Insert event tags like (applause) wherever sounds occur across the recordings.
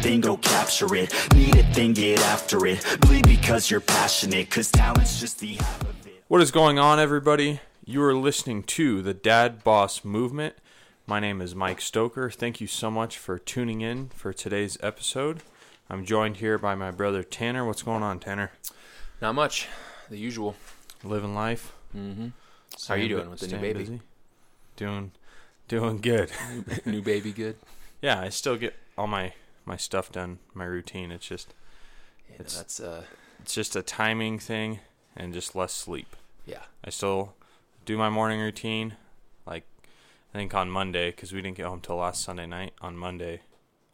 a thing, go capture it. Need a thing, get after it. Bleed because you're passionate, cause talent's just the half of it. What is going on, everybody? You are listening to the Dad Boss Movement. My name is Mike Stoker. Thank you so much for tuning in for today's episode. I'm joined here by my brother Tanner. What's going on, Tanner? Not much. The usual. Living life. Mm-hmm. How are you doing with the new baby? busy? Doing, doing good. new baby good? (laughs) yeah, I still get all my my stuff done. My routine. It's just Yeah, It's- that's uh it's just a timing thing and just less sleep. yeah. I still do my morning routine, like I think on Monday because we didn't get home till last Sunday night. On Monday,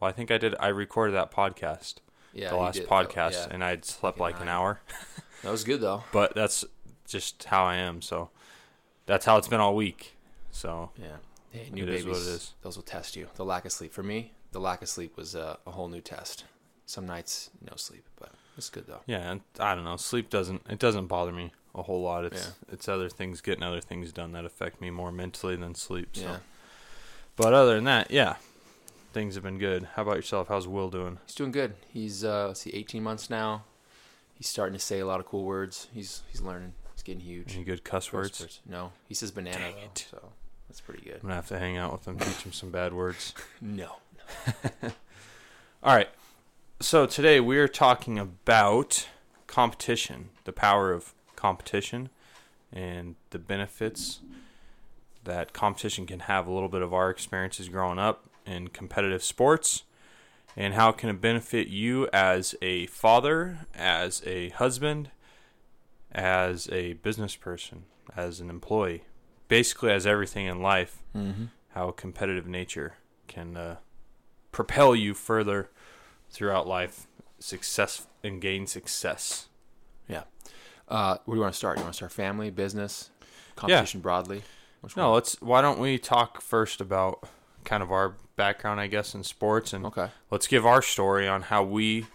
well, I think I did. I recorded that podcast, Yeah. the last did- podcast, yeah. and I'd slept like an hour. (laughs) that was good though. But that's just how I am. So that's how it's been all week. So Yeah. Hey, new It is babies. what it is. Those will test you. The lack of sleep for me. The lack of sleep was uh, a whole new test. Some nights no sleep, but it's good though. yeah, and I don't know. Sleep doesn't it doesn't bother me a whole lot. It's Yeah. it's other things getting other things done that affect me more mentally than sleep. So. Yeah. But other than that, yeah, things have been good. How about yourself? How's Will doing? He's doing good. He's uh let's see, 18 months now. He's starting to say a lot of cool words. He's he's learning. He's getting huge. Any good cuss words? Words. No, he says banana Dang though, so that's pretty good. I'm gonna have to hang out with him, teach him some bad words. (laughs) No. (laughs) All right. So today we are talking about competition, the power of competition, and the benefits that competition can have. A little bit of our experiences growing up in competitive sports, and how can it benefit you as a father, as a husband, as a business person, as an employee, basically as everything in life. Mm-hmm. how competitive nature can uh, propel you further throughout life, success and gain success. Yeah. Uh, where do you want to start? You want to start family, business, competition broadly? Which No, one? let's. Why don't we talk first about kind of our background, I guess, in sports, and Okay. let's give our story on how we.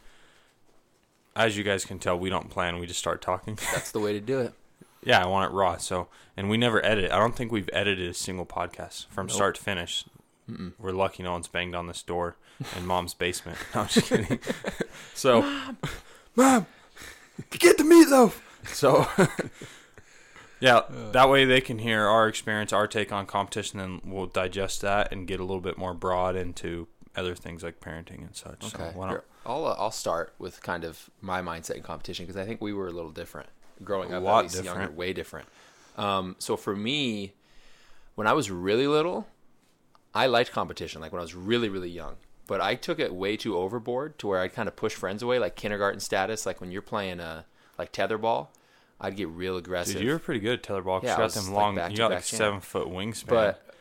As you guys can tell, we don't plan. We just start talking. (laughs) That's the way to do it. yeah, I want it raw. So, and we never edit. I don't think we've edited a single podcast from Nope. start to finish. We're lucky no one's banged on this door in mom's basement. (laughs) No, I'm just kidding. (laughs) so, mom, get the meatloaf. So, (laughs) yeah, that way they can hear our experience, our take on competition, and we'll digest that and get a little bit more broad into other things like parenting and such. So, Okay. why don't, Here, I'll uh, I'll start with kind of my mindset in competition because I think we were a little different growing A up. lot at least younger, different. way different. Um, so for me, when I was really little, I liked competition. Like when I was really really young, but I took it way too overboard to where I kind of push friends away, like kindergarten status. Like when you're playing a like tetherball, I'd get real aggressive. dude, you were pretty good at tetherball. Yeah, you got was, them like, long. you got like champ. seven foot wingspan. but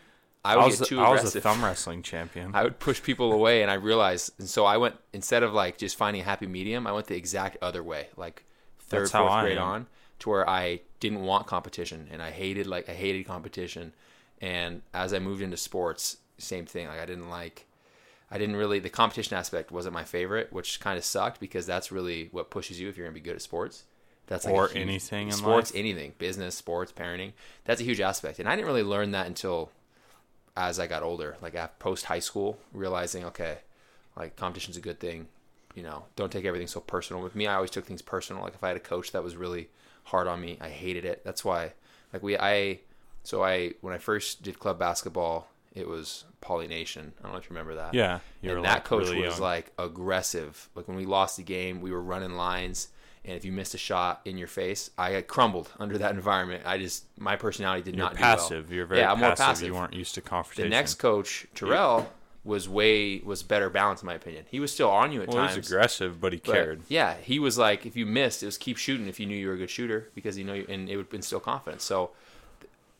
I I, was get too I was aggressive. the thumb wrestling champion. (laughs) I would push people away, and I realized, and so I went instead of like just finding a happy medium, I went the exact other way, like third, That's fourth grade on, to where I didn't want competition, and I hated like I hated competition, and as I moved into sports, same thing. Like I didn't like, I didn't really the competition aspect wasn't my favorite, which kind of sucked because that's really what pushes you if you're gonna be good at sports. That's like Or huge- anything in sports, life. anything, business, sports, parenting. That's a huge aspect, and I didn't really learn that until as I got older, like post high school, realizing okay, like competition's a good thing. You know, don't take everything so personal. With me, I always took things personal. Like if I had a coach that was really hard on me, I hated it. That's why, like we, I, so I when I first did club basketball, it was Poly Nation. I don't know if you remember that. yeah, and that like coach really was young. like aggressive. Like when we lost the game, we were running lines, and if you missed a shot in your face, I had crumbled (laughs) under that environment. I just my personality did You're not do well. passive. You're very yeah, I'm passive. more passive. You weren't used to confrontation. The next coach, Terrell, was way was better balanced in my opinion. He was still on you at well, he times. was aggressive, but he but, cared. Yeah, he was like if you missed, it was keep shooting if you knew you were a good shooter because you know you, and it would instill confidence. So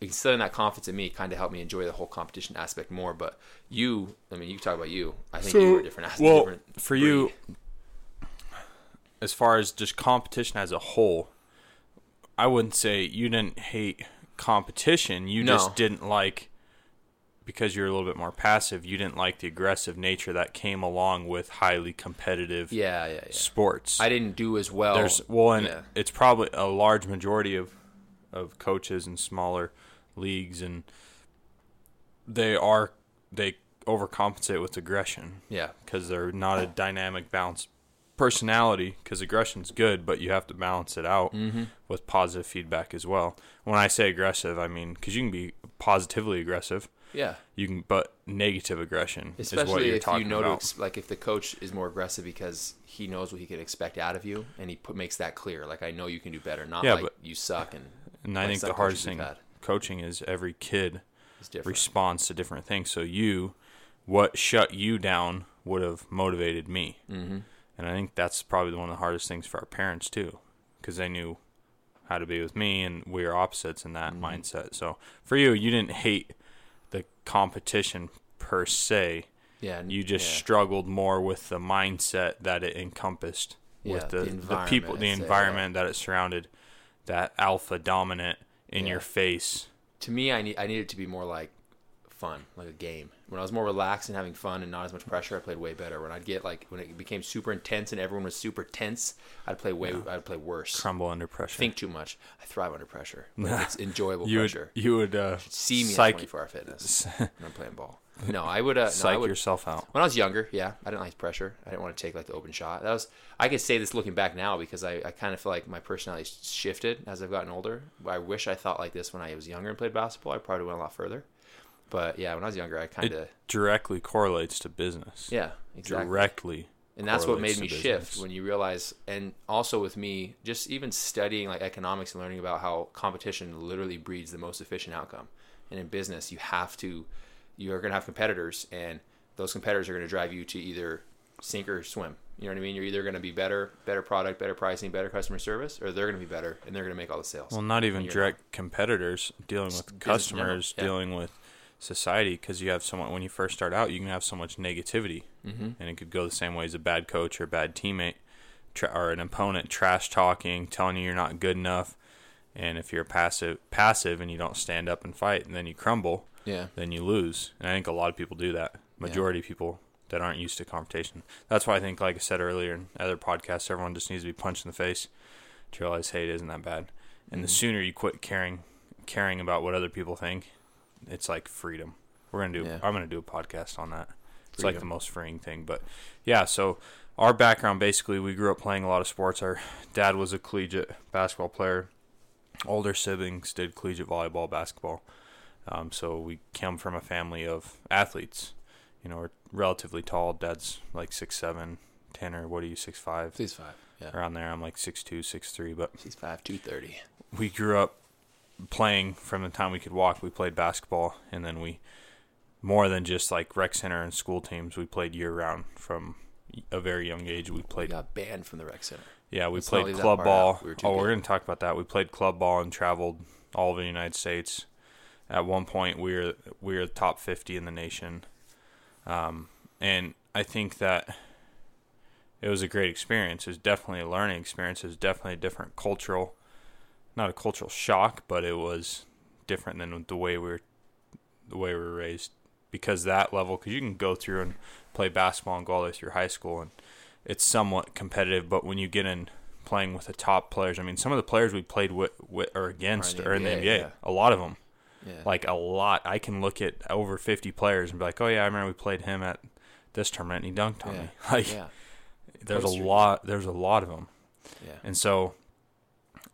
instilling that confidence in me kind of helped me enjoy the whole competition aspect more. But you, I mean, you talk about you. I think you were a different. as- well, different for you, as far as just competition as a whole, I wouldn't say you didn't hate competition. You No. just didn't like because you're a little bit more passive. You didn't like the aggressive nature that came along with highly competitive yeah, yeah, yeah. sports. I didn't do as well. There's well, and yeah. it's probably a large majority of of coaches and smaller leagues, and they are they overcompensate with aggression Yeah. because they're not a dynamic, balanced personality. Because aggression's good, but you have to balance it out Mm-hmm. with positive feedback as well. When I say aggressive, I mean because you can be positively aggressive. Yeah. You can, but negative aggression is what you're if talking you know about. ex- like if the coach is more aggressive because he knows what he can expect out of you and he put, makes that clear. Like I know you can do better, not Yeah, like but- you suck and and I like think the hardest thing had. Coaching is every kid responds to different things. So you, what shut you down would have motivated me, mm-hmm. and I think that's probably one of the hardest things for our parents too, because they knew how to be with me, and we are opposites in that mindset. So for you, you didn't hate the competition per se. yeah, You just yeah. struggled more with the mindset that it encompassed, Yeah, with the, the the, people, the environment that it surrounded, that alpha dominant in Yeah. your face. to me, I need I needed it to be more like fun, like a game. When I was more relaxed and having fun and not as much pressure, I played way better. When I'd get like when it became super intense and everyone was super tense, I'd play way I'd play worse. Crumble under pressure. Think too much. I thrive under pressure. (laughs) It's enjoyable you pressure. would you would uh, See me psych, at 24 Hour Fitness (laughs) when I'm playing ball. (laughs) No, I would. Uh, no, I would yourself out. when I was younger, yeah, I didn't like pressure. I didn't want to take like the open shot. That was I could say this looking back now because I, I kind of feel like my personality shifted as I've gotten older. I wish I thought like this when I was younger and played basketball. I probably went a lot further. But yeah, when I was younger, I kind of directly correlates to business. yeah exactly. Directly. and that's what made me shift when you realize and also with me just even studying like economics and learning about how competition literally breeds the most efficient outcome and in business you have to you're going to have competitors and those competitors are going to drive you to either sink or swim. You know what i mean? You're either going to be better better product better pricing better customer service or they're going to be better and they're going to make all the sales. Well, not even direct competitors dealing with business in general, customers, yeah. dealing with society because you have someone when you first start out, you can have so much negativity, mm-hmm. and it could go the same way as a bad coach or a bad teammate, tra- or an opponent trash talking, telling you you're not good enough, and if you're passive, passive, and you don't stand up and fight, and then you crumble, yeah then you lose. And I think a lot of people do that. Majority of people that aren't used to confrontation. That's why I think, like I said earlier in other podcasts, everyone just needs to be punched in the face to realize, hey, it isn't that bad. And the mm-hmm. sooner you quit caring, caring about what other people think, it's like freedom. We're gonna do. Yeah. I'm gonna do a podcast on that. It's like the most freeing thing. But yeah, so our background basically, we grew up playing a lot of sports. Our dad was a collegiate basketball player. Older siblings did collegiate volleyball, basketball. Um, so we come from a family of athletes. You know, we're relatively tall. Dad's like six seven. Tanner, what are you, six five? please five yeah Around there, I'm like six two, six three. But please five 230 we grew up playing from the time we could walk. We played basketball, and then we more than just like rec center and school teams. We played year round from a very young age. We played. we got banned from the rec center yeah, we Let's played club ball. We oh, we're going to talk about that. We played club ball and traveled all over the United States. At one point, we were we were top fifty in the nation, um, and I think that it was a great experience. It was definitely a learning experience. It was definitely a different cultural, not a cultural shock, but it was different than the way we were, the way we were raised. Because that level, because you can go through and play basketball and go all the way through high school, and it's somewhat competitive. But when you get in playing with the top players, I mean, some of the players we played with, with or against the are in the NBA, NBA. yeah. A lot of them, yeah like a lot. I can look at over fifty players and be like, oh yeah, I remember we played him at this tournament and he dunked on yeah me. (laughs) Like yeah there's a lot. There's a lot of them. yeah And so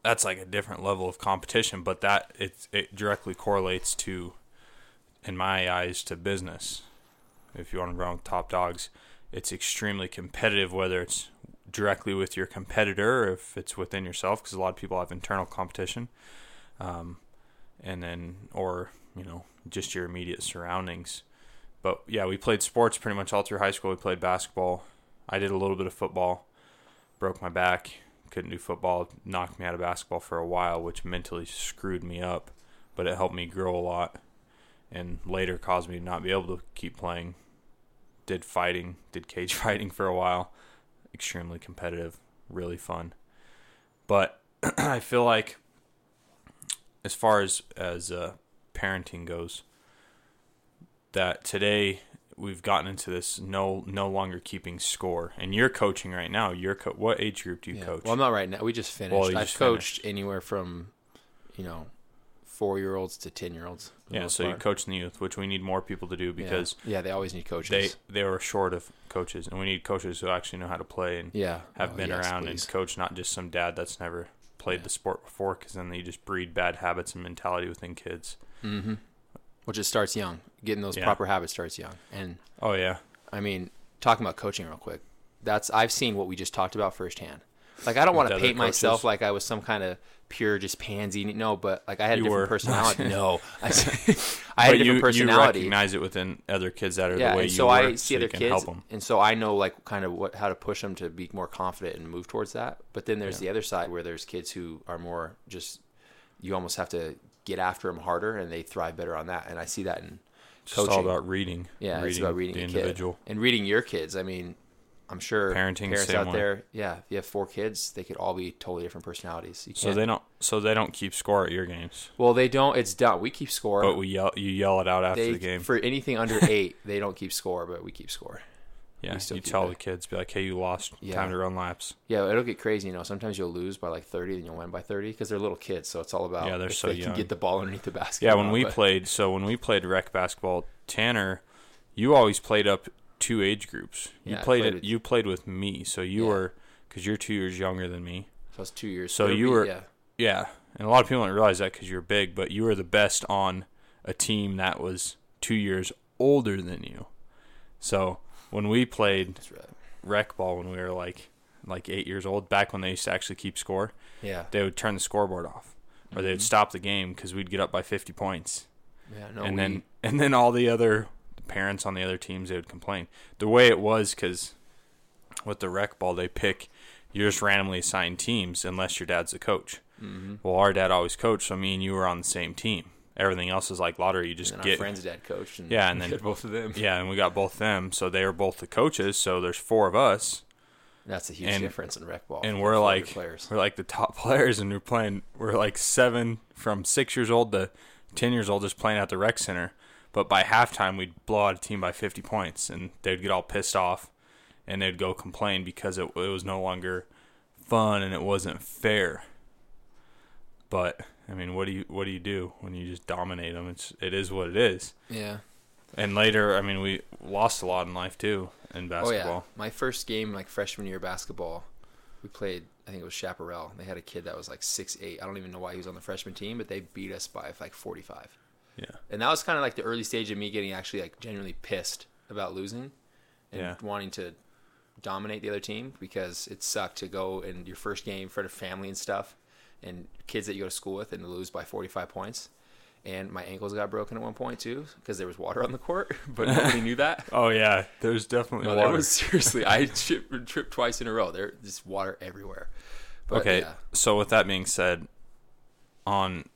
that's like a different level of competition, but that it it directly correlates to in my eyes to business. If you want to run with top dogs, it's extremely competitive whether it's directly with your competitor or if it's within yourself because a lot of people have internal competition. Um, and then or, you know, just your immediate surroundings. But yeah, we played sports pretty much all through high school. We played basketball. I did a little bit of football. Broke my back. Couldn't do football. Knocked me out of basketball for a while, which mentally screwed me up. But it helped me grow a lot, and later caused me to not be able to keep playing. Did fighting, did cage (laughs) fighting for a while. Extremely competitive, really fun. But (clears throat) I feel like, as far as as uh, parenting goes, that today we've gotten into this no no longer keeping score and you're coaching right now you're co- what age group do you Yeah. coach Well, I'm not right now. We just finished. Well, I've just coached anywhere from, you know, four year olds to ten year olds. Yeah, so you coach in the youth, which we need more people to do because yeah, they always need coaches. they they were short of coaches, and we need coaches who actually know how to play and yeah, have Oh, been yes, around please. and coach, not just some dad that's never played Yeah. the sport before. Because then you just breed bad habits and mentality within kids. Mm-hmm. Which it starts young. Getting those Yeah. proper habits starts young. And Oh yeah, I mean, talking about coaching real quick. That's I've seen what we just talked about firsthand. Like I don't want to paint myself like I was some kind of pure just pansy. No, but like I had a You different were. personality. (laughs) no, (laughs) I, I had a different you you personality. recognize it within other kids that are yeah, the way and you so work, I see so other you can kids, help them. and so I know like kind of what how to push them to be more confident and move towards that. But then there's Yeah. the other side where there's kids who are more just you almost have to get after them harder, and they thrive better on that. And I see that in It's just all about reading. Yeah, reading it's about reading the a kid. individual. and reading your kids. I mean, I'm sure Parenting, parents out way. there. Yeah, if you have four kids, they could all be totally different personalities. So they don't. So they don't keep score at your games, Well, they don't. It's done. We keep score. but we yell. You yell it out after they the game. for anything under (laughs) eight, they don't keep score, but we keep score. yeah, you tell it. the kids, be like, "Hey, you lost. Yeah. Time to run laps." Yeah, it'll get crazy. You know, sometimes you'll lose by like 30, and you'll win by 30 because they're little kids. So it's all about Yeah, they're so they young. can get the ball underneath the basket. Yeah, when we but- played, so when we played rec basketball, Tanner, you always played up two age groups. You Yeah, I played, played it. with- You played with me, so you Yeah. were because you're two years younger than me. so it's two years. So It'll you were- yeah, Yeah, and a lot of people don't realize that because you're big, but you were the best on a team that was two years older than you. So when we played that's right. rec ball when we were like like eight years old, back when they used to actually keep score, Yeah, they would turn the scoreboard off, or they would mm-hmm. stop the game because we'd get up by 50 points. yeah. No, and we, then and then all the other parents on the other teams they would complain. The way it was because with the rec ball they pick you're just randomly assign teams unless your dad's the coach. Mhm. Well, our dad always coached, so me and you were on the same team. Everything else is like lottery. You just and get friend's dad coached. And Yeah, (laughs) and then- both of them. yeah, and we got both them, so they were both the coaches. So there's four of us, That's a huge And- difference in rec ball. and we're like players. we're like the top (laughs) players, and we're playing. We're like seven from six years old to ten years old, just playing at the rec center. But by halftime, we'd blow out a team by fifty points, and they'd get all pissed off, and they'd go complain because it, it was no longer fun and it wasn't fair. But I mean, what do you what do you do when you just dominate them? It's it is what it is. Yeah. And later, I mean, we lost a lot in life too in basketball. Oh yeah. My first game, like freshman year basketball, we played. I think it was Chaparral. They had a kid that was like six eight. I don't even know why he was on the freshman team, but they beat us by like forty five. Yeah. And that was kind of like the early stage of me getting actually like genuinely pissed about losing, and Yeah. wanting to dominate the other team because it sucked to go in your first game in front of family and stuff, and kids that you go to school with and lose by forty five points. And my ankles got broken at one point too because there was water on the court, (laughs) but nobody knew that. (laughs) Oh yeah, there's definitely No, water. there was (laughs) seriously. I tripped, tripped twice in a row. There, just water everywhere. But, okay, yeah. so with that being said, on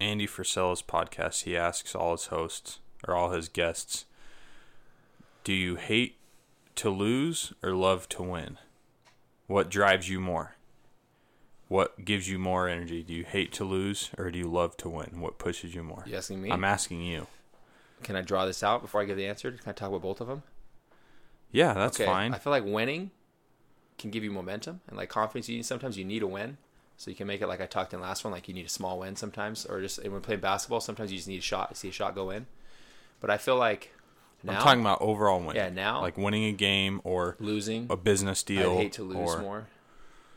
Andy Frisella's podcast, he asks all his hosts or all his guests, "Do you hate to lose or love to win? What drives you more? What gives you more energy? Do you hate to lose or do you love to win? What pushes you more?" You asking me? I'm asking you. Can I draw this out before I give the answer? Can I talk about both of them? Yeah, that's okay. fine. I feel like winning can give you momentum and like confidence. You sometimes you need a win, so you can make it like I talked in the last one. Like you need a small win sometimes, or just and when playing basketball, sometimes you just need a shot. See a shot go in. But I feel like now I'm talking about overall win. Yeah, now- like winning a game or losing. a business deal. I hate to lose or, more.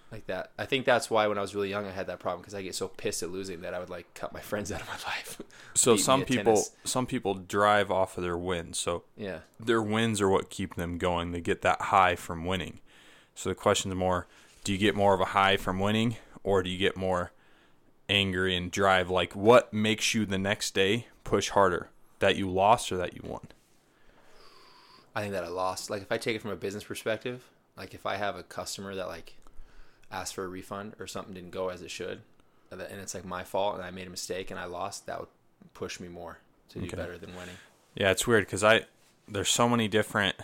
Like that. I think that's why when I was really young, I had that problem because I get so pissed at losing that I would like cut my (laughs) friends out of my life. (laughs) So some people tennis. some people drive off of their wins. So Yeah. their wins are what keep them going. They get that high from winning. So the question is more, do you get more of a high from winning or do you get more angry and drive like what makes you the next day push harder? That you lost or that you won? I think that I lost. Like if I take it from a business perspective, like if I have a customer that like asked for a refund or something didn't go as it should, and it's like my fault and I made a mistake and I lost, that would push me more to do Okay. better than winning. Yeah, it's weird because I there's so many different.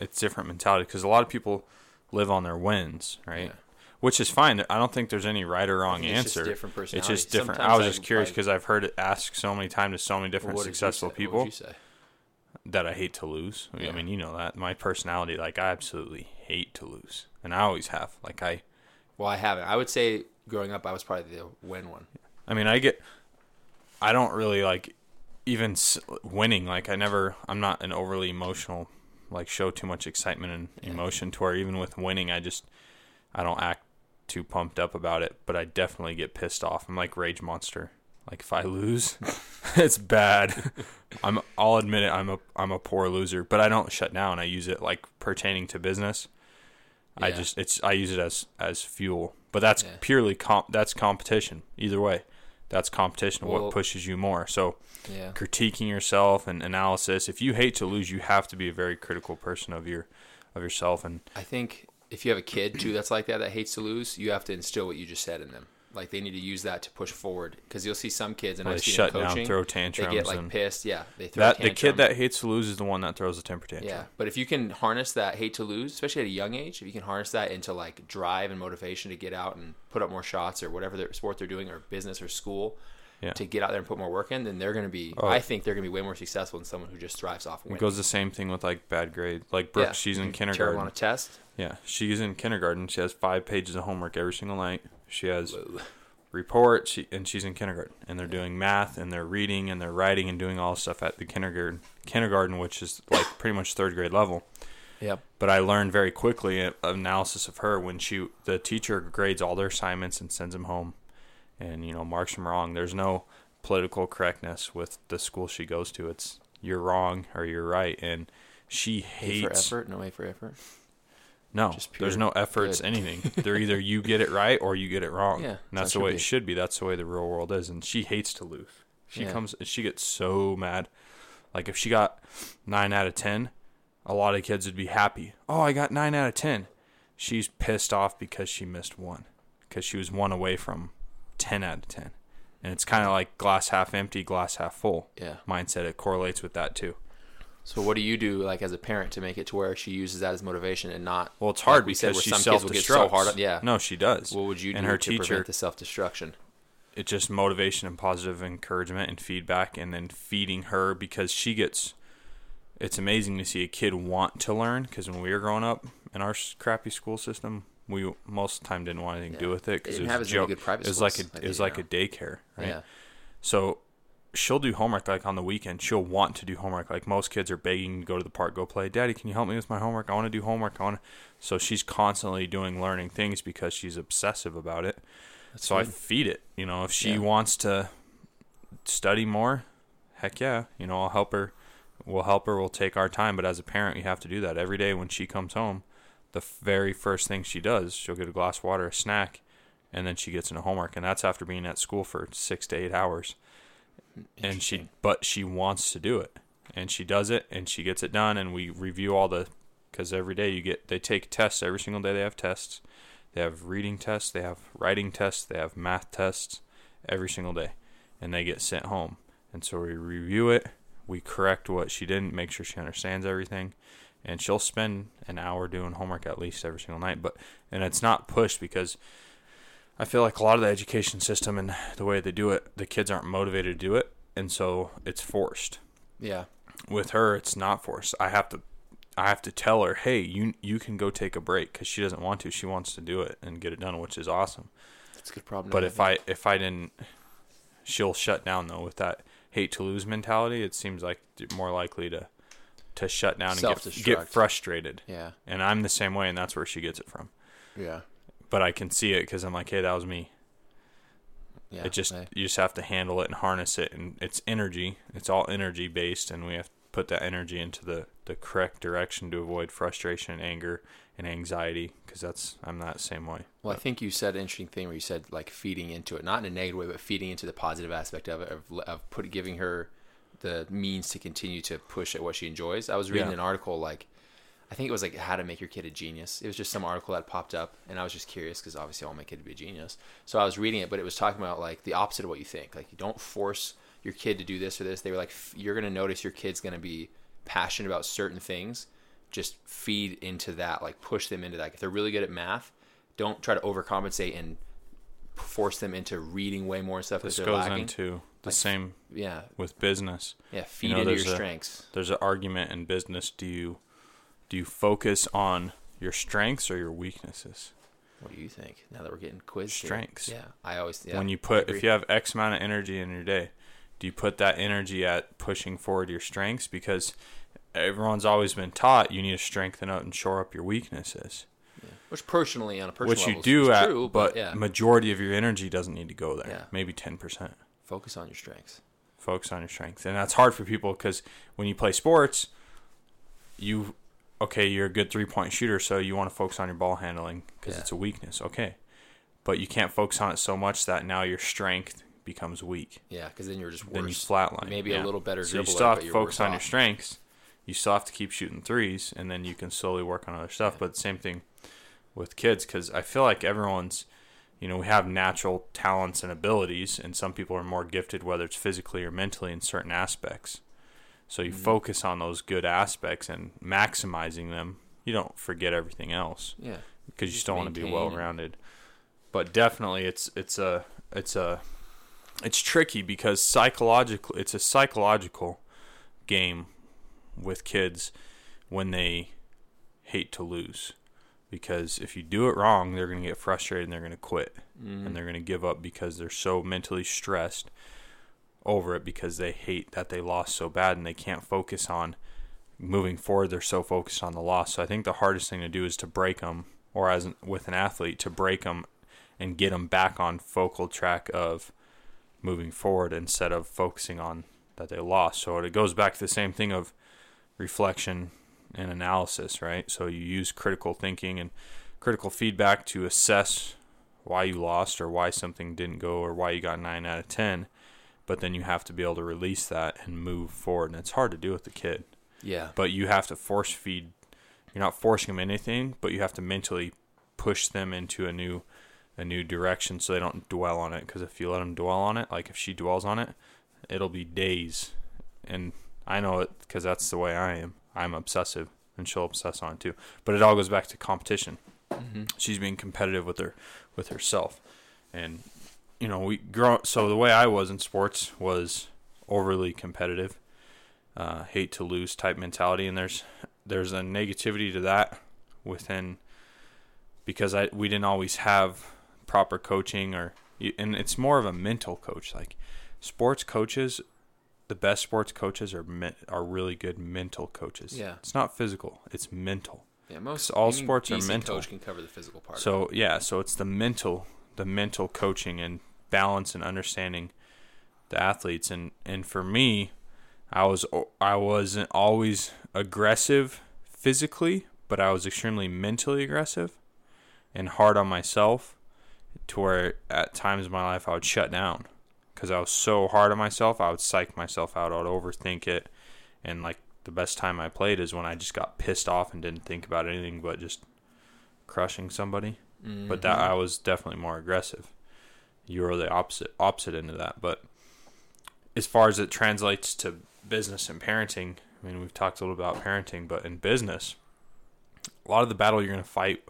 It's different mentality because a lot of people live on their wins, right? Yeah. Which is fine. I don't think there's any right or wrong it's just answer. different It's just different. Sometimes I was I- just curious because I've heard it asked so many times to so many different What did you successful people would you say? that I hate to lose. I mean, you know that my personality, like I absolutely hate to lose, and I always have. Like I, Well, I haven't. I would say growing up, I was probably the win one. I mean, I get. I don't really like even winning. Like I never. I'm not an overly emotional. Like show too much excitement and emotion to where even with winning, I just I don't act too pumped up about it. But I definitely get pissed off. I'm like rage monster. Like if I lose, (laughs) it's bad. (laughs) I'm. I'll admit it. I'm a. I'm a poor loser. But I don't shut down. I use it like pertaining to business. I just it's I use it as as fuel. But that's Yeah. purely comp that's competition. Either way. That's competition Well- what pushes you more. So Yeah. critiquing yourself and analysis. If you hate to lose, you have to be a very critical person of your of yourself and I think if you have a kid too that's like that that hates to lose, you have to instill what you just said in them. Like they need to use that to push forward because you'll see some kids and Well, I've they seen shut in down, coaching, throw They tantrums get like pissed. Yeah, they throw that the kid that hates to lose is the one that throws a temper tantrum. Yeah, but if you can harness that hate to lose, especially at a young age, if you can harness that into like drive and motivation to get out and put up more shots or whatever their sport they're doing or business or school, Yeah. to get out there and put more work in, then they're going to be. Oh. I think they're going to be way more successful than someone who just thrives off It goes the same thing with like bad grade. Like Brooke, Yeah. she's in kindergarten. on a test. Yeah, she's in kindergarten. She has five pages of homework every single night. She has report, she, and she's in kindergarten. And they're doing math, and they're reading, and they're writing, and doing all stuff at the kindergarten, kindergarten, which is like pretty much third grade level. Yep. But I learned very quickly uh, analysis of her when she, the teacher grades all their assignments and sends them home, and you know marks them wrong. There's no political correctness with the school she goes to. It's you're wrong or you're right, and she A for hates effort, no A for effort. no, there's no efforts, good. anything. (laughs) They're either you get it right or you get it wrong. Yeah, and that's the way should it should be. That's the way the real world is. And she hates to lose. She Yeah. comes, she gets so mad. Like if she got nine out of ten, a lot of kids would be happy. Oh, I got nine out of ten. She's pissed off because she missed one, because she was one away from ten out of ten. And it's kind of like glass half empty, glass half full Yeah. mindset. It correlates with that too. So what do you do, like as a parent, to make it to where she uses that as motivation and not? Well, it's hard like we because said, where she some self kids will get so hard. destructs. Yeah. no, she does. What would you do and her to teacher prevent the self destruction? it's just motivation and positive encouragement and feedback and then feeding her because she gets it's amazing to see a kid want to learn because when we were growing up in our s- crappy school system we most of the time didn't want anything to do with it because it was have a as many joke it was like a it was like a daycare right Yeah. so she'll do homework like on the weekend she'll want to do homework like most kids are begging to go to the park go play daddy can you help me with my homework i want to do homework i want so she's constantly doing learning things because she's obsessive about it so I feed it. You know, if she Yeah. wants to study more, heck yeah. You know, I'll help her. We'll help her. We'll take our time. But as a parent, you have to do that every day when she comes home. The very first thing she does, she'll get a glass of water, a snack, and then she gets into homework. And that's after being at school for six to eight hours. And she, but she wants to do it, and she does it, and she gets it done. And we review all the, because every day you get, they take tests every single day. They have tests. They have reading tests, they have writing tests, they have math tests every single day, and they get sent home. And so we review it, we correct what she didn't, make sure she understands everything, and she'll spend an hour doing homework at least every single night. But and it's not pushed because I feel like a lot of the education system and the way they do it, the kids aren't motivated to do it, and so it's forced Yeah. with her it's not forced i have to i have to tell her hey you you can go take a break because she doesn't want to she wants to do it and get it done which is awesome That's a good problem. but if i if i didn't she'll shut down though with that hate to lose mentality it seems like more likely to to shut down and get, get frustrated Yeah. and i'm the same way and that's where she gets it from Yeah. but i can see it because i'm like hey that was me Yeah. it just I- you just have to handle it and harness it and it's energy it's all energy based and we have to put that energy into the the correct direction to avoid frustration and anger and anxiety because that's i'm that same way Well, I think you said an interesting thing where you said like feeding into it, not in a negative way, but feeding into the positive aspect of it, of, of put giving her the means to continue to push at what she enjoys. I was reading Yeah. an article like, I think it was like how to make your kid a genius. It was just some article that popped up, and I was just curious because obviously I want my kid to be a genius. So I was reading it, but it was talking about like the opposite of what you think. Like you don't force your kid to do this or this. They were like, you're gonna notice your kid's gonna be passionate about certain things. Just feed into that, like push them into that. If they're really good at math, don't try to overcompensate and force them into reading way more stuff this that they're goes lacking. into the Like, same yeah, with business yeah. Feed know, into your a- strengths. there's an argument in business do you do you focus on your strengths or your weaknesses What do you think? Now that we're getting quizzed, here? Strengths. Yeah, I always yeah, when you put if you have x amount of energy in your day do you put that energy at pushing forward your strengths because everyone's always been taught you need to strengthen up and shore up your weaknesses which personally on a personal which you level do is at true, but yeah, majority of your energy doesn't need to go there Yeah. maybe 10% focus on your strengths. focus on your strengths and that's hard for people because when you play sports you okay you're a good three point shooter so you want to focus on your ball handling because Yeah. it's a weakness okay but you can't focus on it so much that now your strength becomes weak Yeah, because then you're just then you flatline. Maybe a little better So you still have to focus worse on your strengths. You still have to keep shooting threes, and then you can slowly work on other stuff. But same thing with kids, because I feel like everyone's, you know, we have natural talents and abilities, and some people are more gifted, whether it's physically or mentally, in certain aspects. So you Mm-hmm. focus on those good aspects and maximizing them. You don't forget everything else Yeah, because you still want to be well rounded. But definitely, it's it's a it's a it's tricky because psychological it's a psychological game with kids when they hate to lose because if you do it wrong they're going to get frustrated and they're going to quit. And mm. they're going to give up because they're so mentally stressed over it because they hate that they lost so bad and they can't focus on moving forward. They're so focused on the loss. So i think the hardest thing to do is to break them or as an, with an athlete to break them and get them back on focal track of moving forward instead of focusing on that they lost. So it goes back to the same thing of reflection and analysis right? So you use critical thinking and critical feedback to assess why you lost or why something didn't go or why you got 9 out of 10 but then you have to be able to release that and move forward and it's hard to do with the kid. Yeah, but you have to force feed you're not forcing them anything but you have to mentally push them into a new a new direction so they don't dwell on it because if you let them dwell on it like if she dwells on it it'll be days. And i know it because that's the way i am i'm obsessive and she'll obsess on it too. But it all goes back to competition. She's being competitive with her with herself. And you know we grow so the way i was in sports was overly competitive uh, hate to lose type mentality, and there's there's a negativity to that within because I we didn't always have proper coaching or and it's more of a mental coach. Like sports coaches the best sports coaches are men, are really good mental coaches Yeah. it's not physical it's mental yeah. Most all sports are mental. Coach can cover the physical part. so yeah, so it's the mental, the mental coaching and balance and understanding the athletes. And and for me, I was I wasn't always aggressive physically, but I was extremely mentally aggressive and hard on myself. To where at times in my life I would shut down because I was so hard on myself. I would psych myself out. I would overthink it, and like the best time I played is when I just got pissed off and didn't think about anything but just crushing somebody. But that mm-hmm. I was definitely more aggressive. You were the opposite opposite end of that. But as far as it translates to business and parenting, I mean we've talked a little about parenting, but in business, a lot of the battle you're gonna fight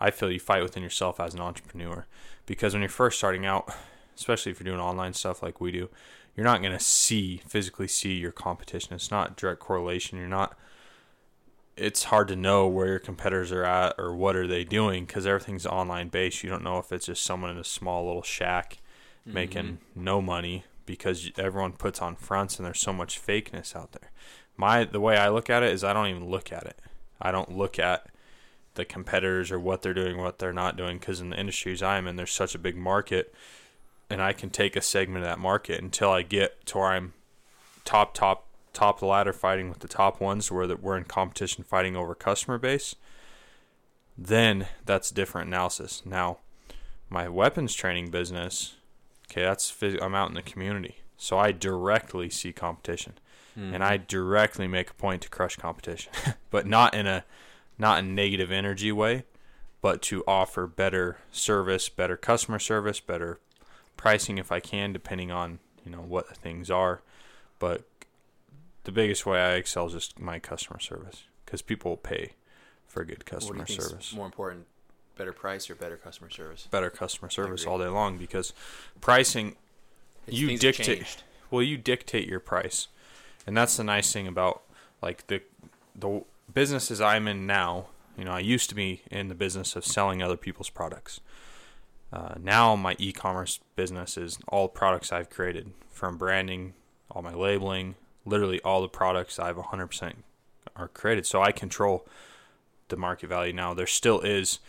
I feel you fight within yourself as an entrepreneur. Because when you're first starting out, especially if you're doing online stuff like we do, you're not going to see physically see your competition. It's not direct correlation. You're not it's hard to know where your competitors are at or what are they doing because everything's online based. You don't know if it's just someone in a small little shack making mm-hmm. no money because everyone puts on fronts and there's so much fakeness out there. My the way I look at it is I don't even look at it. I don't look at the competitors or what they're doing, what they're not doing because in the industries I'm in there's such a big market and I can take a segment of that market until I get to where I'm top top top of the ladder fighting with the top ones where that we're in competition fighting over customer base then that's different analysis. Now my weapons training business okay that's phys- i'm out in the community. So i directly see competition and mm-hmm. i directly make a point to crush competition (laughs) but not in a not in negative energy way but to offer better service better customer service better pricing if i can depending on you know what things are but the biggest way I excel is just my customer service because people will pay for good what do you customer service. more important, better price or better customer service? Better customer service all day long because pricing It's- you dictate. Well, you dictate your price, and that's the nice thing about like the the businesses I'm in now. You know, I used to be in the business of selling other people's products. Uh, now my e-commerce business is all products I've created, from branding, all my labeling, literally all the products I've 100% are created. So I control the market value now. There still is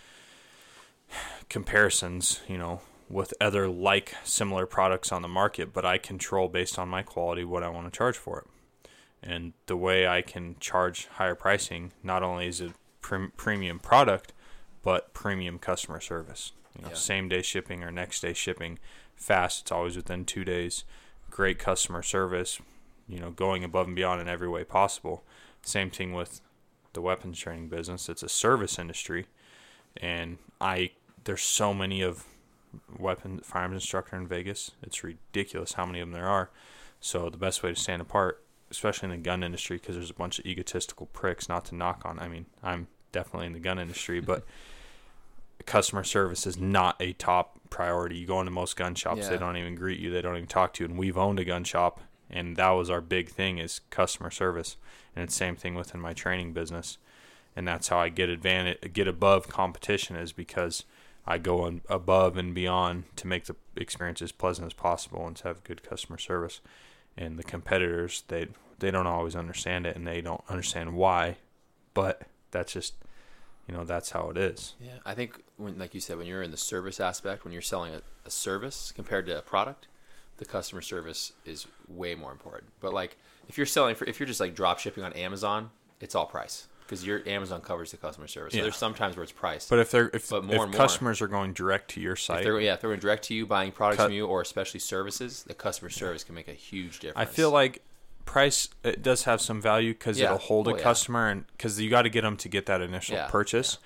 comparisons, you know, with other like similar products on the market, but I control based on my quality what I want to charge for it. And the way I can charge higher pricing, not only is it prim- premium product, but premium customer service. You know, Yeah. same day shipping or next day shipping, fast. It's always within two days. Great customer service. You know, going above and beyond in every way possible. Same thing with the weapons training business. It's a service industry, and I there's so many of weapon firearms instructor in Vegas. It's ridiculous how many of them there are. So the best way to stand apart, especially in the gun industry, because there's a bunch of egotistical pricks. Not to knock on. I mean, I'm definitely in the gun industry, but (laughs) customer service is not a top priority. You go into most gun shops, they don't even greet you, they don't even talk to you. And we've owned a gun shop, and that was our big thing is customer service. And it's same thing within my training business, and that's how I get advantage, get above competition is because I go on above and beyond to make the experience as pleasant as possible and to have good customer service. And the competitors, they they don't always understand it, and they don't understand why, but that's just you know that's how it is. Yeah, I think when, like you said, when you're in the service aspect, when you're selling a, a service compared to a product, the customer service is way more important. But like if you're selling for, if you're just like drop shipping on Amazon, it's all price because your Amazon covers the customer service. So Yeah. there's sometimes where it's price. But if they're if, But more if and more- customers are going direct to your if site, they're, yeah, if they're going direct to you, buying products Cut- from you, or especially services, the customer service can make a huge difference. I feel like price it does have some value because Yeah. it'll hold Oh, a yeah. customer and because you got to get them to get that initial Yeah, purchase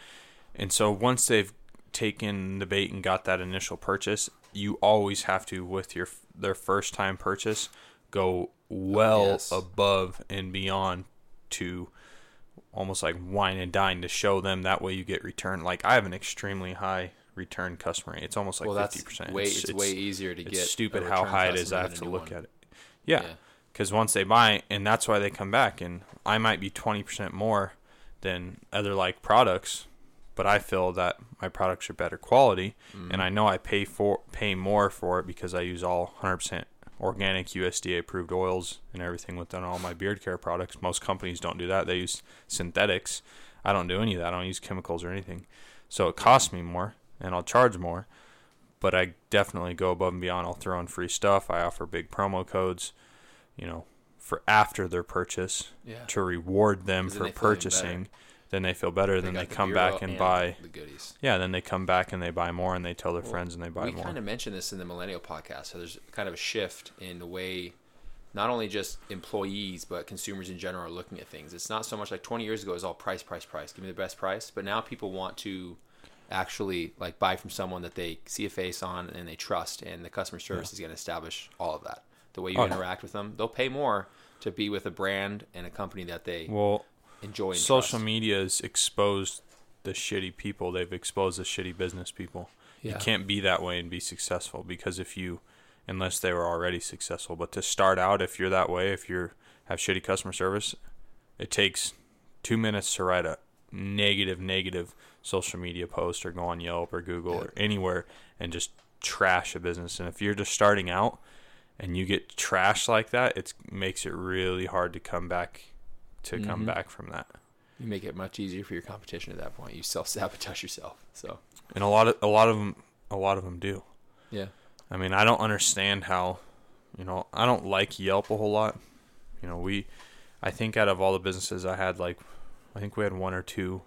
and so once they've taken the bait and got that initial purchase you always have to with your their first time purchase go well Yes. above and beyond to almost like wine and dine to show them that way you get return like i have an extremely high return customer rate it's almost like well, 50% way it's, way easier to it's get. stupid how high it is. I have to look one. at it. Yeah, Yeah. Because once they buy, and that's why they come back, and I might be twenty percent more than other like products, but I feel that my products are better quality, Mm-hmm. and I know I pay for pay more for it because I use all hundred percent organic USDA approved oils and everything within all my beard care products. Most companies don't do that; they use synthetics. I don't do any of that. I don't use chemicals or anything, so it costs me more, and I'll charge more but I definitely go above and beyond. I'll throw in free stuff. I offer big promo codes, you know, for after their purchase Yeah. to reward them for they purchasing. Then they feel better. then they the come back and buy. the goodies. Yeah, then they come back and they buy more and they tell their friends and they buy we more. We kind of mentioned this in the millennial podcast so there's kind of a shift in the way not only just employees but consumers in general are looking at things it's not so much like 20 years ago it was all price price price give me the best price but now people want to actually like buy from someone that they see a face on and they trust and the customer service is going to establish all of that the way you Oh, yeah. interact with them they'll pay more to be with a brand and a company that they well, enjoy social trust. media has exposed the shitty people. They've exposed the shitty business people. You can't be that way and be successful because if you, unless they were already successful, but to start out, if you're that way, if you have shitty customer service, it takes two minutes to write a negative, negative social media post or go on Yelp or Google Yeah. or anywhere and just trash a business. And if you're just starting out and you get trashed like that, it makes it really hard to come back to come Mhm. back from that. you make it much easier for your competition at that point you self-sabotage yourself so and a lot of a lot of them a lot of them do. yeah I mean, I don't understand how, you know, I don't like Yelp a whole lot. You know, we, I think out of all the businesses I had, like, I think we had one or two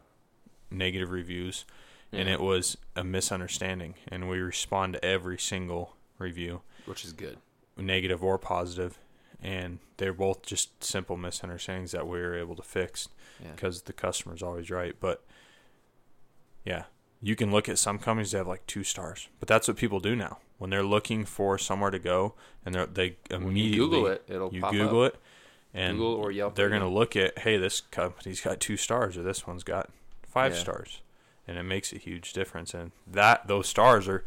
negative reviews, and it was a misunderstanding, and we respond to every single review, which is good negative or positive, and they're both just simple misunderstandings that we were able to fix yeah because the customer's always right. But yeah, you can look at some companies that have like two stars, but that's what people do now when they're looking for somewhere to go, and they're, they immediately Google it, it'll you pop Google up. it, and Google or Yelp they're gonna look at hey, this company's got two stars or this one's got five Yeah. stars, and it makes a huge difference. And that those stars are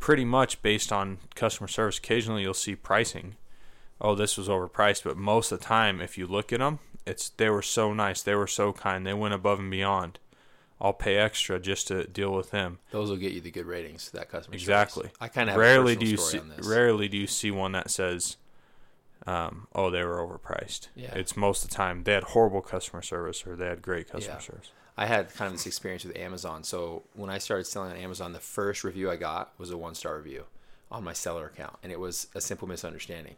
pretty much based on customer service. Occasionally, you'll see pricing. Oh, this was overpriced, but most of the time, if you look at them, it's they were so nice, they were so kind, they went above and beyond. I'll pay extra just to deal with them. Those will get you the good ratings. That customer service. Exactly. I kind of rarely do you see on this. rarely do you see one that says, um, "Oh, they were overpriced." Yeah. It's most of the time they had horrible customer service or they had great customer Yeah. service. I had kind of this experience with Amazon. So when I started selling on Amazon, the first review I got was a one star review on my seller account, and it was a simple misunderstanding.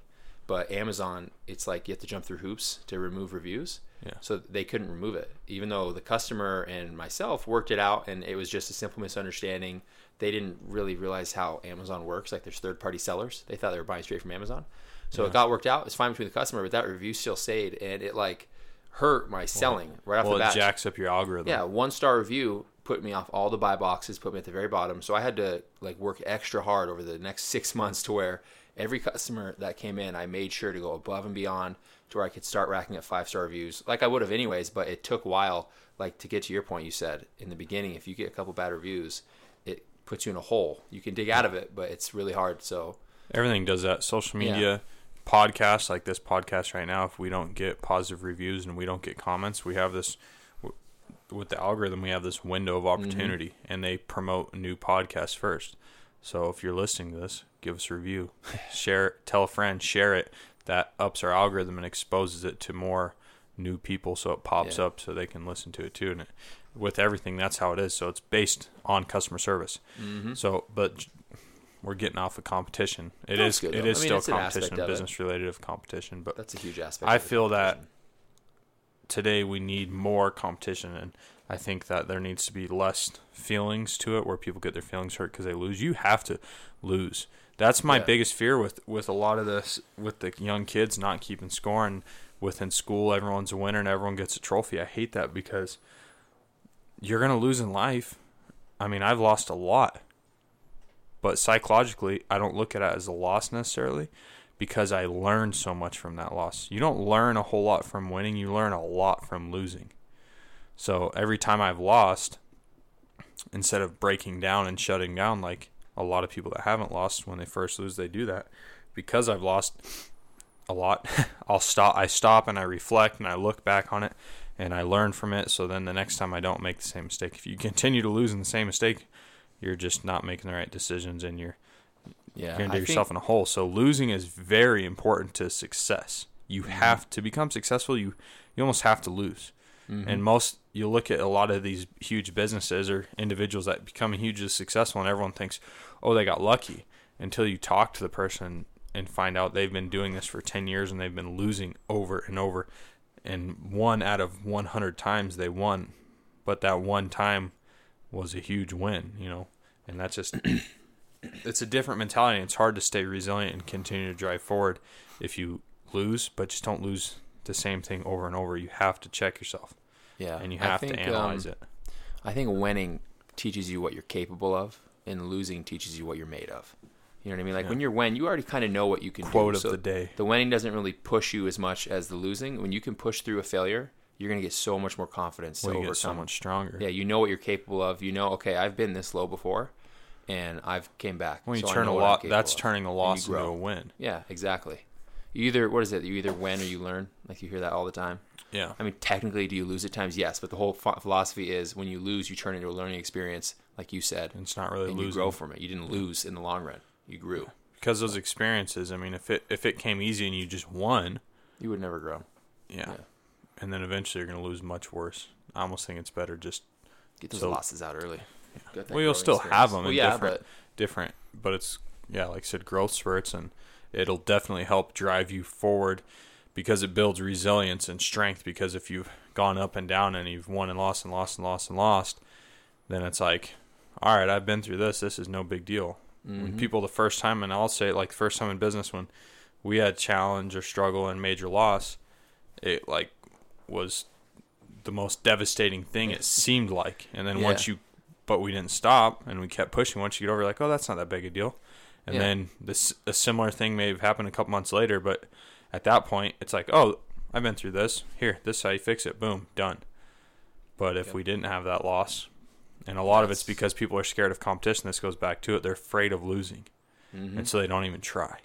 But Amazon, it's like you have to jump through hoops to remove reviews. Yeah. So they couldn't remove it, even though the customer and myself worked it out, and it was just a simple misunderstanding. They didn't really realize how Amazon works. Like there's third party sellers. They thought they were buying straight from Amazon. So it got worked out. It's fine between the customer, but that review still stayed, and it like hurt my selling right off Well, the it bat. jacks up your algorithm. Yeah, one star review put me off all the buy boxes, put me at the very bottom. So I had to like work extra hard over the next six (laughs) months to where every customer that came in, I made sure to go above and beyond to where I could start racking up five star reviews, like I would have anyways. But it took a while. Like to get to your point, you said in the beginning, if you get a couple bad reviews, it puts you in a hole. You can dig out of it, but it's really hard. So Everything does that. Social Yeah. Podcasts like this podcast right now. If we don't get positive reviews and we don't get comments, we have this with the algorithm. We have this window of opportunity, and they promote new podcasts first. So if you're listening to this, give us a review, (laughs) share, it, tell a friend, share it. That ups our algorithm and exposes it to more new people, so it pops Yeah. up so they can listen to it too. And it, with everything, that's how it is. So it's based on customer service. Mm-hmm. So, but we're getting off of competition. It That's is good, it is I mean, still it's an aspect competition, it. business related of competition. But that's a huge aspect. I feel that today we need more competition, and I think that there needs to be less feelings to it, where people get their feelings hurt because they lose. You have to lose. That's my Yeah. biggest fear with with a lot of this with the young kids not keeping score and within school everyone's a winner and everyone gets a trophy. I hate that because you're gonna lose in life. I mean, I've lost a lot, but psychologically, I don't look at it as a loss necessarily because I learned so much from that loss. You don't learn a whole lot from winning, you learn a lot from losing. So every time I've lost, instead of breaking down and shutting down like a lot of people that haven't lost when they first lose, they do that. Because I've lost a lot, (laughs) I'll stop I stop and I reflect and I look back on it and I learn from it so then the next time I don't make the same mistake. If you continue to lose in the same mistake, you're just not making the right decisions and you're yeah, you're gonna dig think- yourself in a hole. So losing is very important to success. You Mm-hmm. have to become successful. You you almost have to lose. Mm-hmm. And most you look at a lot of these huge businesses or individuals that become hugely successful, and everyone thinks, oh, they got lucky. Until you talk to the person and find out they've been doing this for ten years and they've been losing over and over. And one out of one hundred times they won, but that one time was a huge win. You know, and that's just (clears throat) it's a different mentality. It's hard to stay resilient and continue to drive forward if you lose, but just don't lose the same thing over and over. You have to check yourself yeah, and you have think, to analyze um, it. I think winning teaches you what you're capable of, and losing teaches you what you're made of. You know what I mean? Like Yeah. when you're win, you already kind of know what you can Quote do. of So the day. The winning doesn't really push you as much as the losing. When you can push through a failure, you're gonna get so much more confidence Well, to you get so much stronger. Yeah, you know what you're capable of. You know, okay, I've been this low before, and I've came back. when you so turn a lot, that's of. turning a loss into a win. Yeah, exactly. You either what is it? You either win or you learn. Like you hear that all the time. Yeah. I mean, technically, do you lose at times? Yes, but the whole philosophy is when you lose, you turn it into a learning experience, like you said, It's not really and losing you grow from it. You didn't lose in the long run. You grew. because those experiences. I mean, if it if it came easy and you just won, You would never grow. yeah, Yeah. And then eventually you're gonna lose much worse. I almost think it's better just Get those So- losses out early. That well, you'll still experience. have them Well, in yeah, different but different, but it's yeah, like I said, growth spurts, and it'll definitely help drive you forward because it builds resilience and strength. Because if you've gone up and down and you've won and lost and lost and lost and lost, then it's like, all right, I've been through this. This is no big deal. Mm-hmm. When people the first time, and I'll say it like the first time in business when we had challenge or struggle and major loss, it like was the most devastating thing it seemed like. And then Yeah. once you, but we didn't stop and we kept pushing. Once you get over, like, oh, that's not that big a deal. And Yeah. then this a similar thing may have happened a couple months later, but at that point, it's like, oh, I've been through this. Here, this is how you fix it. Boom, done. But if Yep. we didn't have that loss, and a lot of it's because people are scared of competition. This goes back to it. They're afraid of losing, Mhm. and so they don't even try.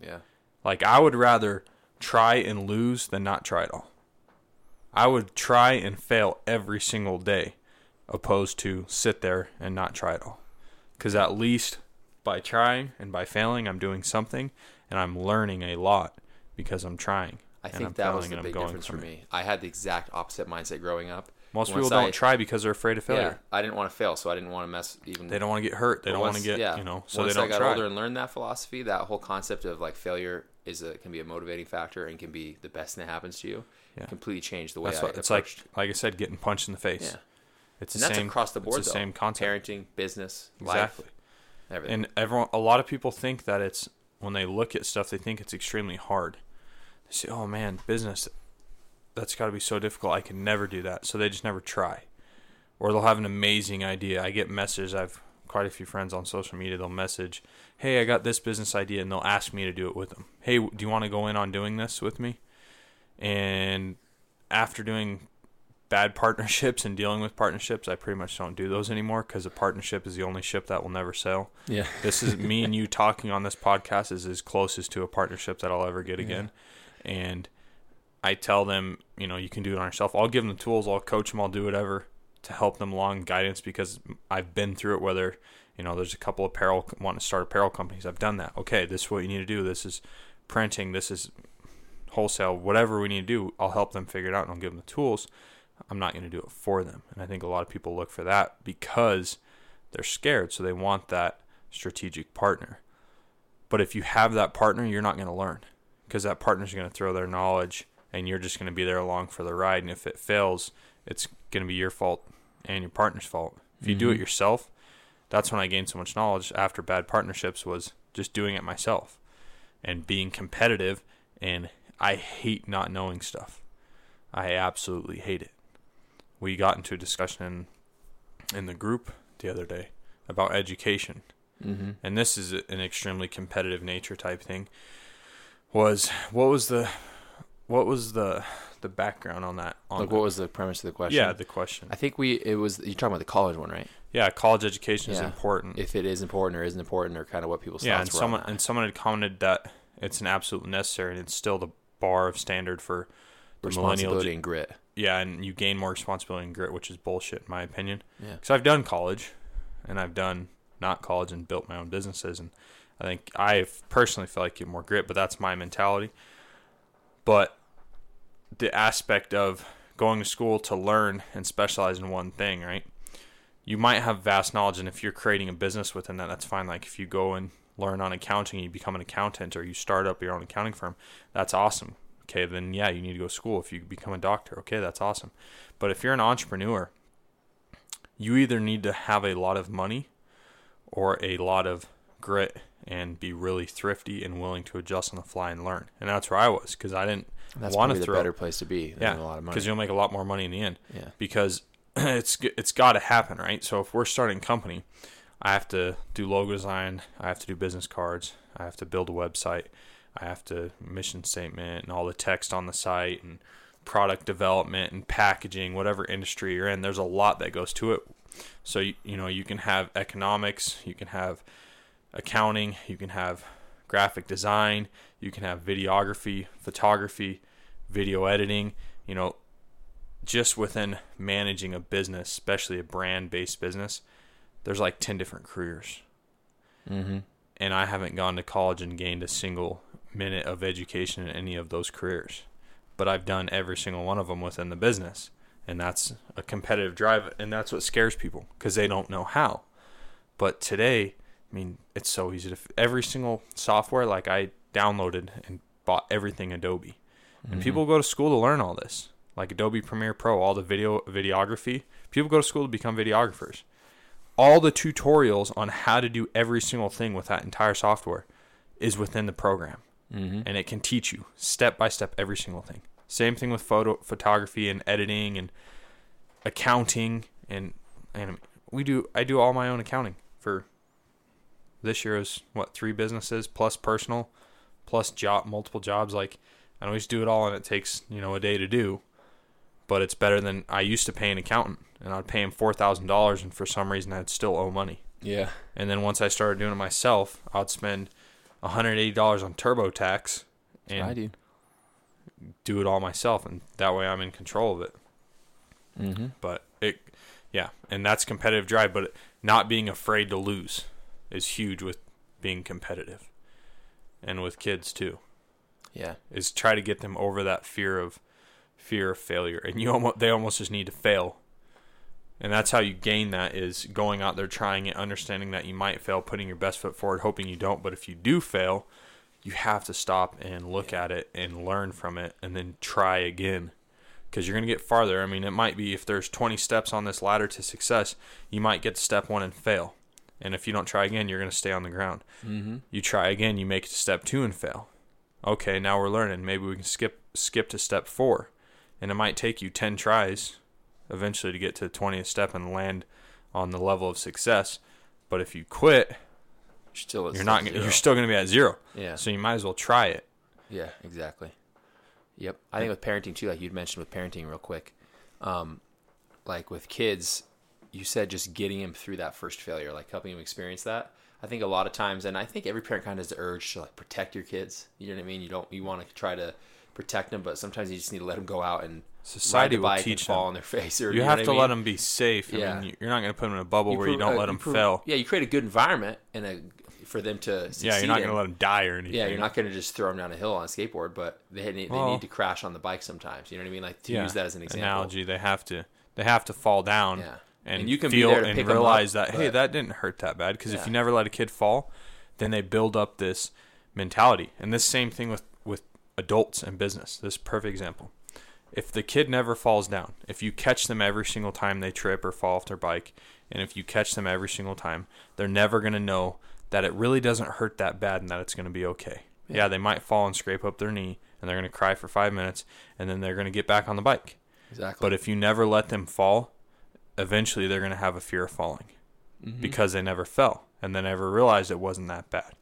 yeah, Like I would rather try and lose than not try at all. I would try and fail every single day opposed to sit there and not try at all. Because at least by trying and by failing, I'm doing something and I'm learning a lot because I'm trying. I think I'm that was the big difference for from it. me. I had the exact opposite mindset growing up. Most Once people don't I- try because they're afraid of Yeah, failure. I didn't want to fail, so I didn't want to mess even. They don't want to get hurt. They don't want to get, yeah. you know, so once they don't I got try. older and learned that philosophy, that whole concept of like failure is a can be a motivating factor and can be the best thing that happens to you. Yeah. Completely change the way That's I what, it's like, like I said, getting punched in the face. Yeah. It's and the that's same across the board. It's the though. same concept. Parenting, business, Exactly. life, everything. And everyone, a lot of people think that it's when they look at stuff, they think it's extremely hard. They say, "Oh man, business, that's got to be so difficult. I can never do that." So they just never try, or they'll have an amazing idea. I get messages. I've quite a few friends on social media. They'll message, "Hey, I got this business idea," and they'll ask me to do it with them. Hey, do you want to go in on doing this with me? And after doing bad (laughs) partnerships and dealing with partnerships, I pretty much don't do those anymore because a partnership is the only ship that will never sail. yeah. (laughs) This is me and you talking on this podcast is as closest to a partnership that I'll ever get again. And I tell them, you know, you can do it on yourself. I'll give them the tools, I'll coach them, I'll do whatever to help them along guidance because I've been through it. Whether you know, there's a couple apparel want to start apparel companies. I've done that. Okay, this is what you need to do. This is printing. This is wholesale. Whatever we need to do, I'll help them figure it out and I'll give them the tools. I'm not going to do it for them. And I think a lot of people look for that because they're scared. So they want that strategic partner. But if you have that partner, you're not going to learn because that partner's going to throw their knowledge and you're just going to be there along for the ride. And if it fails, it's going to be your fault and your partner's fault. If you do it yourself, that's when I gained so much knowledge after bad partnerships was just doing it myself and being competitive. And I hate not knowing stuff. I absolutely hate it. We got into a discussion in, in the group the other day about education Mm-hmm. and this is an extremely competitive nature type thing was what was the what was the the background on that on Like, what was the premise of the question? yeah the question I think we it was you're talking about the college one, right? yeah college education is important If it is important or isn't important, or kind of what people yeah and thoughts were on someone and someone had commented that it's an absolute necessary and it's still the bar of standard for the responsibility and grit. yeah and you gain more responsibility and grit which is bullshit in my opinion Yeah. because I've done college and I've done not college and built my own businesses and I think I personally feel like you get more grit but that's my mentality but the aspect of going to school to learn and specialize in one thing right? You might have vast knowledge and if you're creating a business within that that's fine. Like if you go and learn on accounting you become an accountant or you start up your own accounting firm that's awesome. Okay then yeah you need to go to school. If you become a doctor okay that's awesome. But if you're an entrepreneur you either need to have a lot of money or a lot of grit and be really thrifty and willing to adjust on the fly and learn. And that's where I was because I didn't want to the throw. better place to be. Than yeah, a lot of money. because you'll make a lot more money in the end. Yeah. Because (clears throat) it's it's got to happen, right? So if we're starting a company, I have to do logo design, I have to do business cards, I have to build a website, I have to mission statement and all the text on the site and product development and packaging, whatever industry you're in. There's a lot that goes to it. So you, you know you can have economics, you can have accounting, you can have graphic design, you can have videography, photography, video editing. You know, just within managing a business, especially a brand-based business, there's like ten different careers Mm-hmm. and I haven't gone to college and gained a single minute of education in any of those careers. But I've done every single one of them within the business. And that's a competitive drive. And that's what scares people because they don't know how. But today, I mean, it's so easy to. Every single software, like I downloaded and bought everything Adobe. And people go to school to learn all this, like Adobe Premiere Pro, all the video videography. People go to school to become videographers all the tutorials on how to do every single thing with that entire software is within the program Mm-hmm. and it can teach you step by step every single thing same thing with photo photography and editing and accounting and and we do i do all my own accounting for this year is what three businesses plus personal plus job multiple jobs like i always do it all and it takes you know a day to do but it's better than i used to pay an accountant and i'd pay him $4000 and for some reason i'd still owe money Yeah. and then once I started doing it myself, I'd spend $180 on TurboTax and I do. do it all myself, and that way I'm in control of it. Mm-hmm. But it, Yeah, and that's competitive drive, but not being afraid to lose is huge with being competitive. And with kids too. Yeah. Is try to get them over that fear of fear of failure. And you almost they almost just need to fail. And that's how you gain that is going out there trying it, understanding that you might fail, putting your best foot forward, hoping you don't. But if you do fail, you have to stop and look at it and learn from it and then try again because you're going to get farther. I mean, it might be if there's 20 steps on this ladder to success, you might get to step one and fail. And if you don't try again, you're going to stay on the ground. Mm-hmm. You try again, you make it to step two and fail. Okay, now we're learning. Maybe we can skip skip to step four, and it might take you 10 tries eventually to get to the 20th step and land on the level of success. But if you quit, You're still you're not. zero. You're still going to be at zero. Yeah. So you might as well try it. Yeah, exactly. Yep. I think with parenting too, like you'd mentioned with parenting real quick, um, like with kids, you said just getting him through that first failure, like helping him experience that. I think a lot of times, and I think every parent kind of has the urge to like protect your kids. You know what I mean? You don't, you want to try to protect them, but sometimes you just need to let them go out and Society will teach and fall on their (laughs) face. Or You, know have to I let them be safe. I Yeah. mean, you- you're not going to put them in a bubble where you don't uh, let them pro- fail. Yeah, you create a good environment and a for them to. Succeed Yeah, you're not going to let them die or anything. Yeah, you're not going to just throw them down a hill on a skateboard, but they need, they need to crash on the bike sometimes. You know what I mean? Like to Yeah, use that as an example. analogy. They have to. They have to fall down. Yeah. And, And you can feel and realize up, that hey, that didn't hurt that bad. Because if you never let a kid fall, then they build up this mentality. And this same thing with with adults and business. This perfect example. If the kid never falls down, if you catch them every single time they trip or fall off their bike, and if you catch them every single time, they're never going to know that it really doesn't hurt that bad and that it's going to be okay. Yeah. they might fall and scrape up their knee and they're going to cry for five minutes and then they're going to get back on the bike. Exactly. But if you never let them fall, eventually they're going to have a fear of falling Mm-hmm. because they never fell and they never realized it wasn't that bad.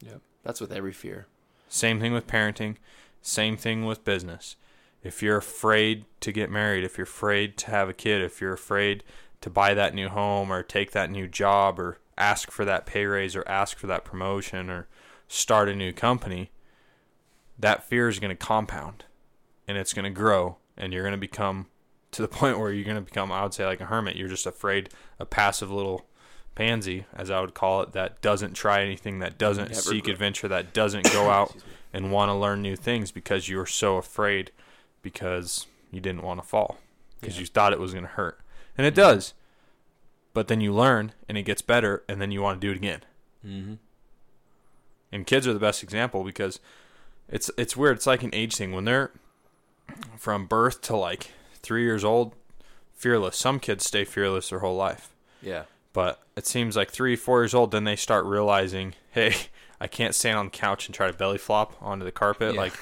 Yep. That's with every fear. Same thing with parenting, same thing with business. If you're afraid to get married, if you're afraid to have a kid, if you're afraid to buy that new home or take that new job or ask for that pay raise or ask for that promotion or start a new company, that fear is going to compound and it's going to grow and you're going to become to the (laughs) point where you're going to become I would say like a hermit. You're just afraid, a passive little pansy as I would call it that doesn't try anything, that doesn't Never seek grow. adventure, that (coughs) doesn't go out and want to learn new things because you were so afraid because you didn't want to fall because Yeah. you thought it was going to hurt. And it does. But then you learn and it gets better and then you want to do it again. Mm-hmm. And kids are the best example because it's it's weird. It's like an age thing when they're from birth to like 3 years old, fearless. Some kids stay fearless their whole life. Yeah. But it seems like three, four years old, then they start realizing, hey, I can't stand on the couch and try to belly flop onto the carpet. Yeah. Like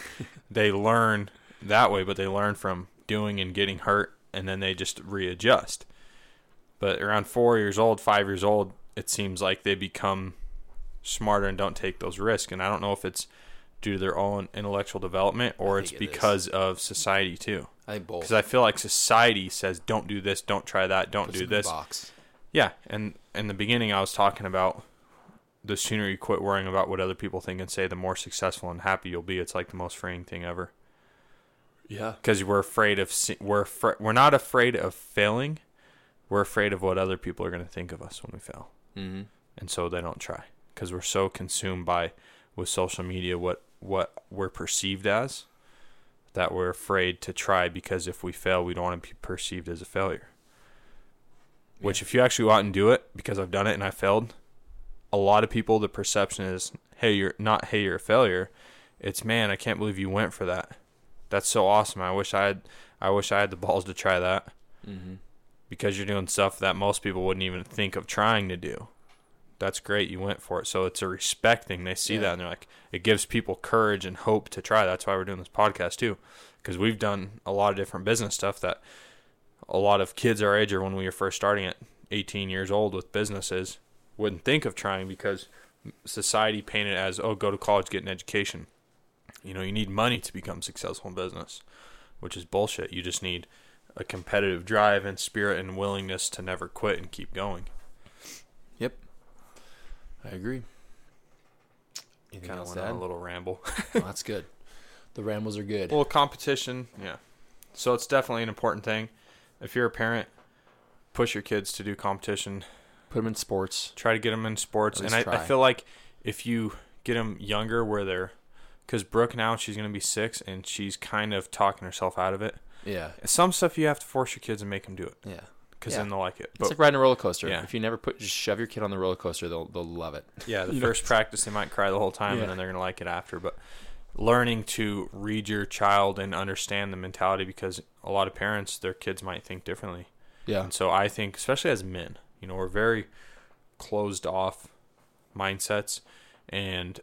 they learn that way, but they learn from doing and getting hurt, and then they just readjust. But around four years old, five years old, it seems like they become smarter and don't take those risks. And I don't know if it's due to their own intellectual development or it's it is. because of society too. I think both. Because I feel like society says, don't do this, don't try that, don't Puts do them in a this. Box. Yeah, and in the beginning, I was talking about the sooner you quit worrying about what other people think and say, the more successful and happy you'll be. It's like the most freeing thing ever. Yeah. Because we're afraid of we're afra- we're not afraid of failing. We're afraid of what other people are going to think of us when we fail, Mm-hmm. and so they don't try. Because we're so consumed by with social media what what we're perceived as that we're afraid to try because if we fail, we don't want to be perceived as a failure. Which, if you actually go out and do it, because I've done it and I failed, a lot of people the perception is, "Hey, you're not. Hey, you're a failure." It's, "Man, I can't believe you went for that. That's so awesome. I wish I had. I wish I had the balls to try that." Mm-hmm. Because you're doing stuff that most people wouldn't even think of trying to do. That's great. You went for it. So it's a respect thing. They see Yeah. that and they're like, it gives people courage and hope to try. That's why we're doing this podcast too, because we've done a lot of different business stuff that a lot of kids our age or when we were first starting at 18 years old with businesses wouldn't think of trying because society painted as oh go to college get an education you know you need money to become successful in business which is bullshit you just need a competitive drive and spirit and willingness to never quit and keep going. I agree. Anything kind of went on a little ramble (laughs) Well, that's good. The rambles are good. Well, competition, yeah. So it's definitely an important thing. If you're a parent, push your kids to do competition. Put them in sports. Try to get them in sports, and I, I feel like if you get them younger, where they're, because Brooke now she's gonna be six, and she's kind of talking herself out of it. Yeah. Some stuff you have to force your kids and make them do it, Yeah. Because Yeah. then they'll like it. It's like riding a roller coaster. Yeah. If you never put just shove your kid on the roller coaster, they'll they'll love it. Yeah, the (laughs) know? first practice they might cry the whole time, Yeah. and then they're gonna like it after. But learning to read your child and understand the mentality, because a lot of parents, their kids might think differently. Yeah. And so I think, especially as men, you know, we're very closed off mindsets, and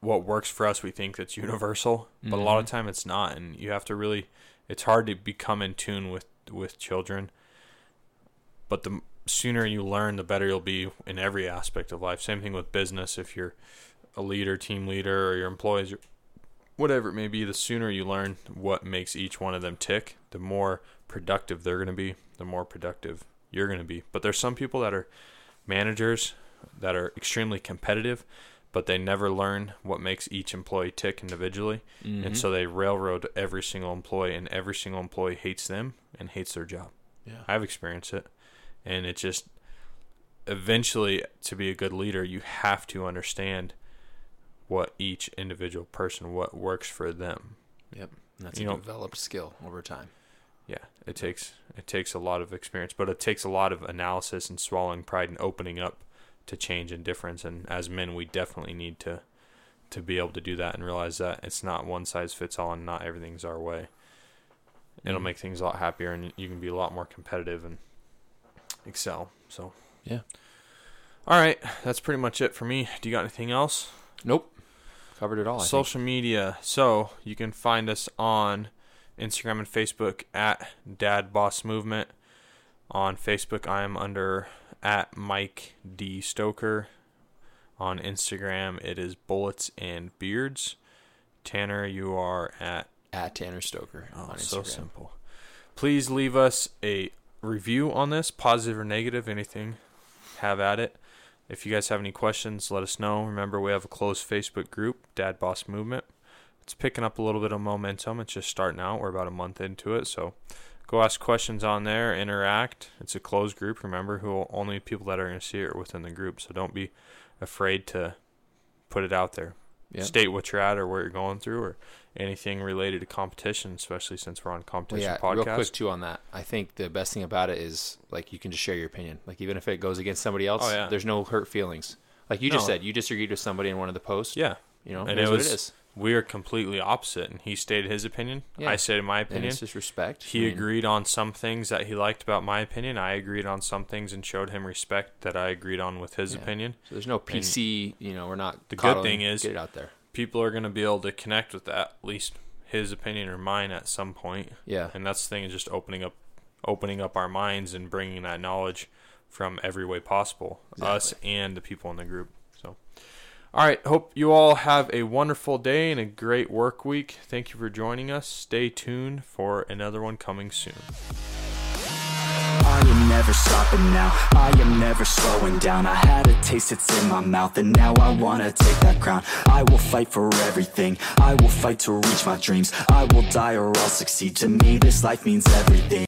what works for us, we think that's universal, but a lot mm-hmm. of time it's not, and you have to really. It's hard to become in tune with with children, but the sooner you learn, the better you'll be in every aspect of life. Same thing with business. If you're a leader, team leader, or your employees, whatever it may be, the sooner you learn what makes each one of them tick, the more productive they're going to be, the more productive you're going to be. But there's some people that are managers that are extremely competitive, but they never learn what makes each employee tick individually. And mm-hmm. so they railroad every single employee, and every single employee hates them and hates their job. Yeah. I've experienced it. And it just eventually to be a good leader, you have to understand what each individual person what works for them. Yep. And that's You a know- developed skill over time. Yeah, it takes it takes a lot of experience, but it takes a lot of analysis and swallowing pride and opening up to change and difference. And as men, we definitely need to to be able to do that and realize that it's not one size fits all, and not everything's our way. It'll Mhm. make things a lot happier, and you can be a lot more competitive and excel. So, Yeah. all right, that's pretty much it for me. Do you got anything else? Nope. Covered it all. I think. Social media. So you can find us on Instagram and Facebook at Dad Boss Movement. On Facebook, I am under at Mike D Stoker. On Instagram, it is Bullets and Beards. Tanner, you are at At Tanner Stoker Oh, on Instagram. so simple. Please leave us a review on this, positive or negative, anything. Have at it. If you guys have any questions, let us know. Remember, we have a closed Facebook group, Dad Boss Movement. It's picking up a little bit of momentum. It's just starting out. We're about a month into it, so go ask questions on there, interact. It's a closed group. Remember, who only people that are going to see it are within the group. So don't be afraid to put it out there Yeah. state what you're at or where you're going through or anything related to competition, especially since we're on competition yeah, podcast. real quick too on that. I think the best thing about it is like you can just share your opinion. Like even if it goes against somebody else, Oh, yeah. there's no hurt feelings. Like you just No. said, you disagreed with somebody in one of the posts. Yeah, You know, and it was what it is. We are completely opposite, and he stated his opinion. Yeah. I stated my And opinion. it's just respect. He I mean, agreed on some things that he liked about my opinion. I agreed on some things and showed him respect that I agreed on with his Yeah. opinion. So there's no PC. You know, we're not. The good thing is- get it out there. People are going to be able to connect with that, at least his opinion or mine at some point. Yeah. and that's the thing is just opening up opening up our minds and bringing that knowledge from every way possible us and the people in the group all right hope you all have a wonderful day and a great work week. Thank you for joining us. Stay tuned for another one coming soon. I am never stopping now, I am never slowing down. I had a taste, it's in my mouth and now I wanna take that crown. I will fight for everything, I will fight to reach my dreams. I will die or I'll succeed, to me this life means everything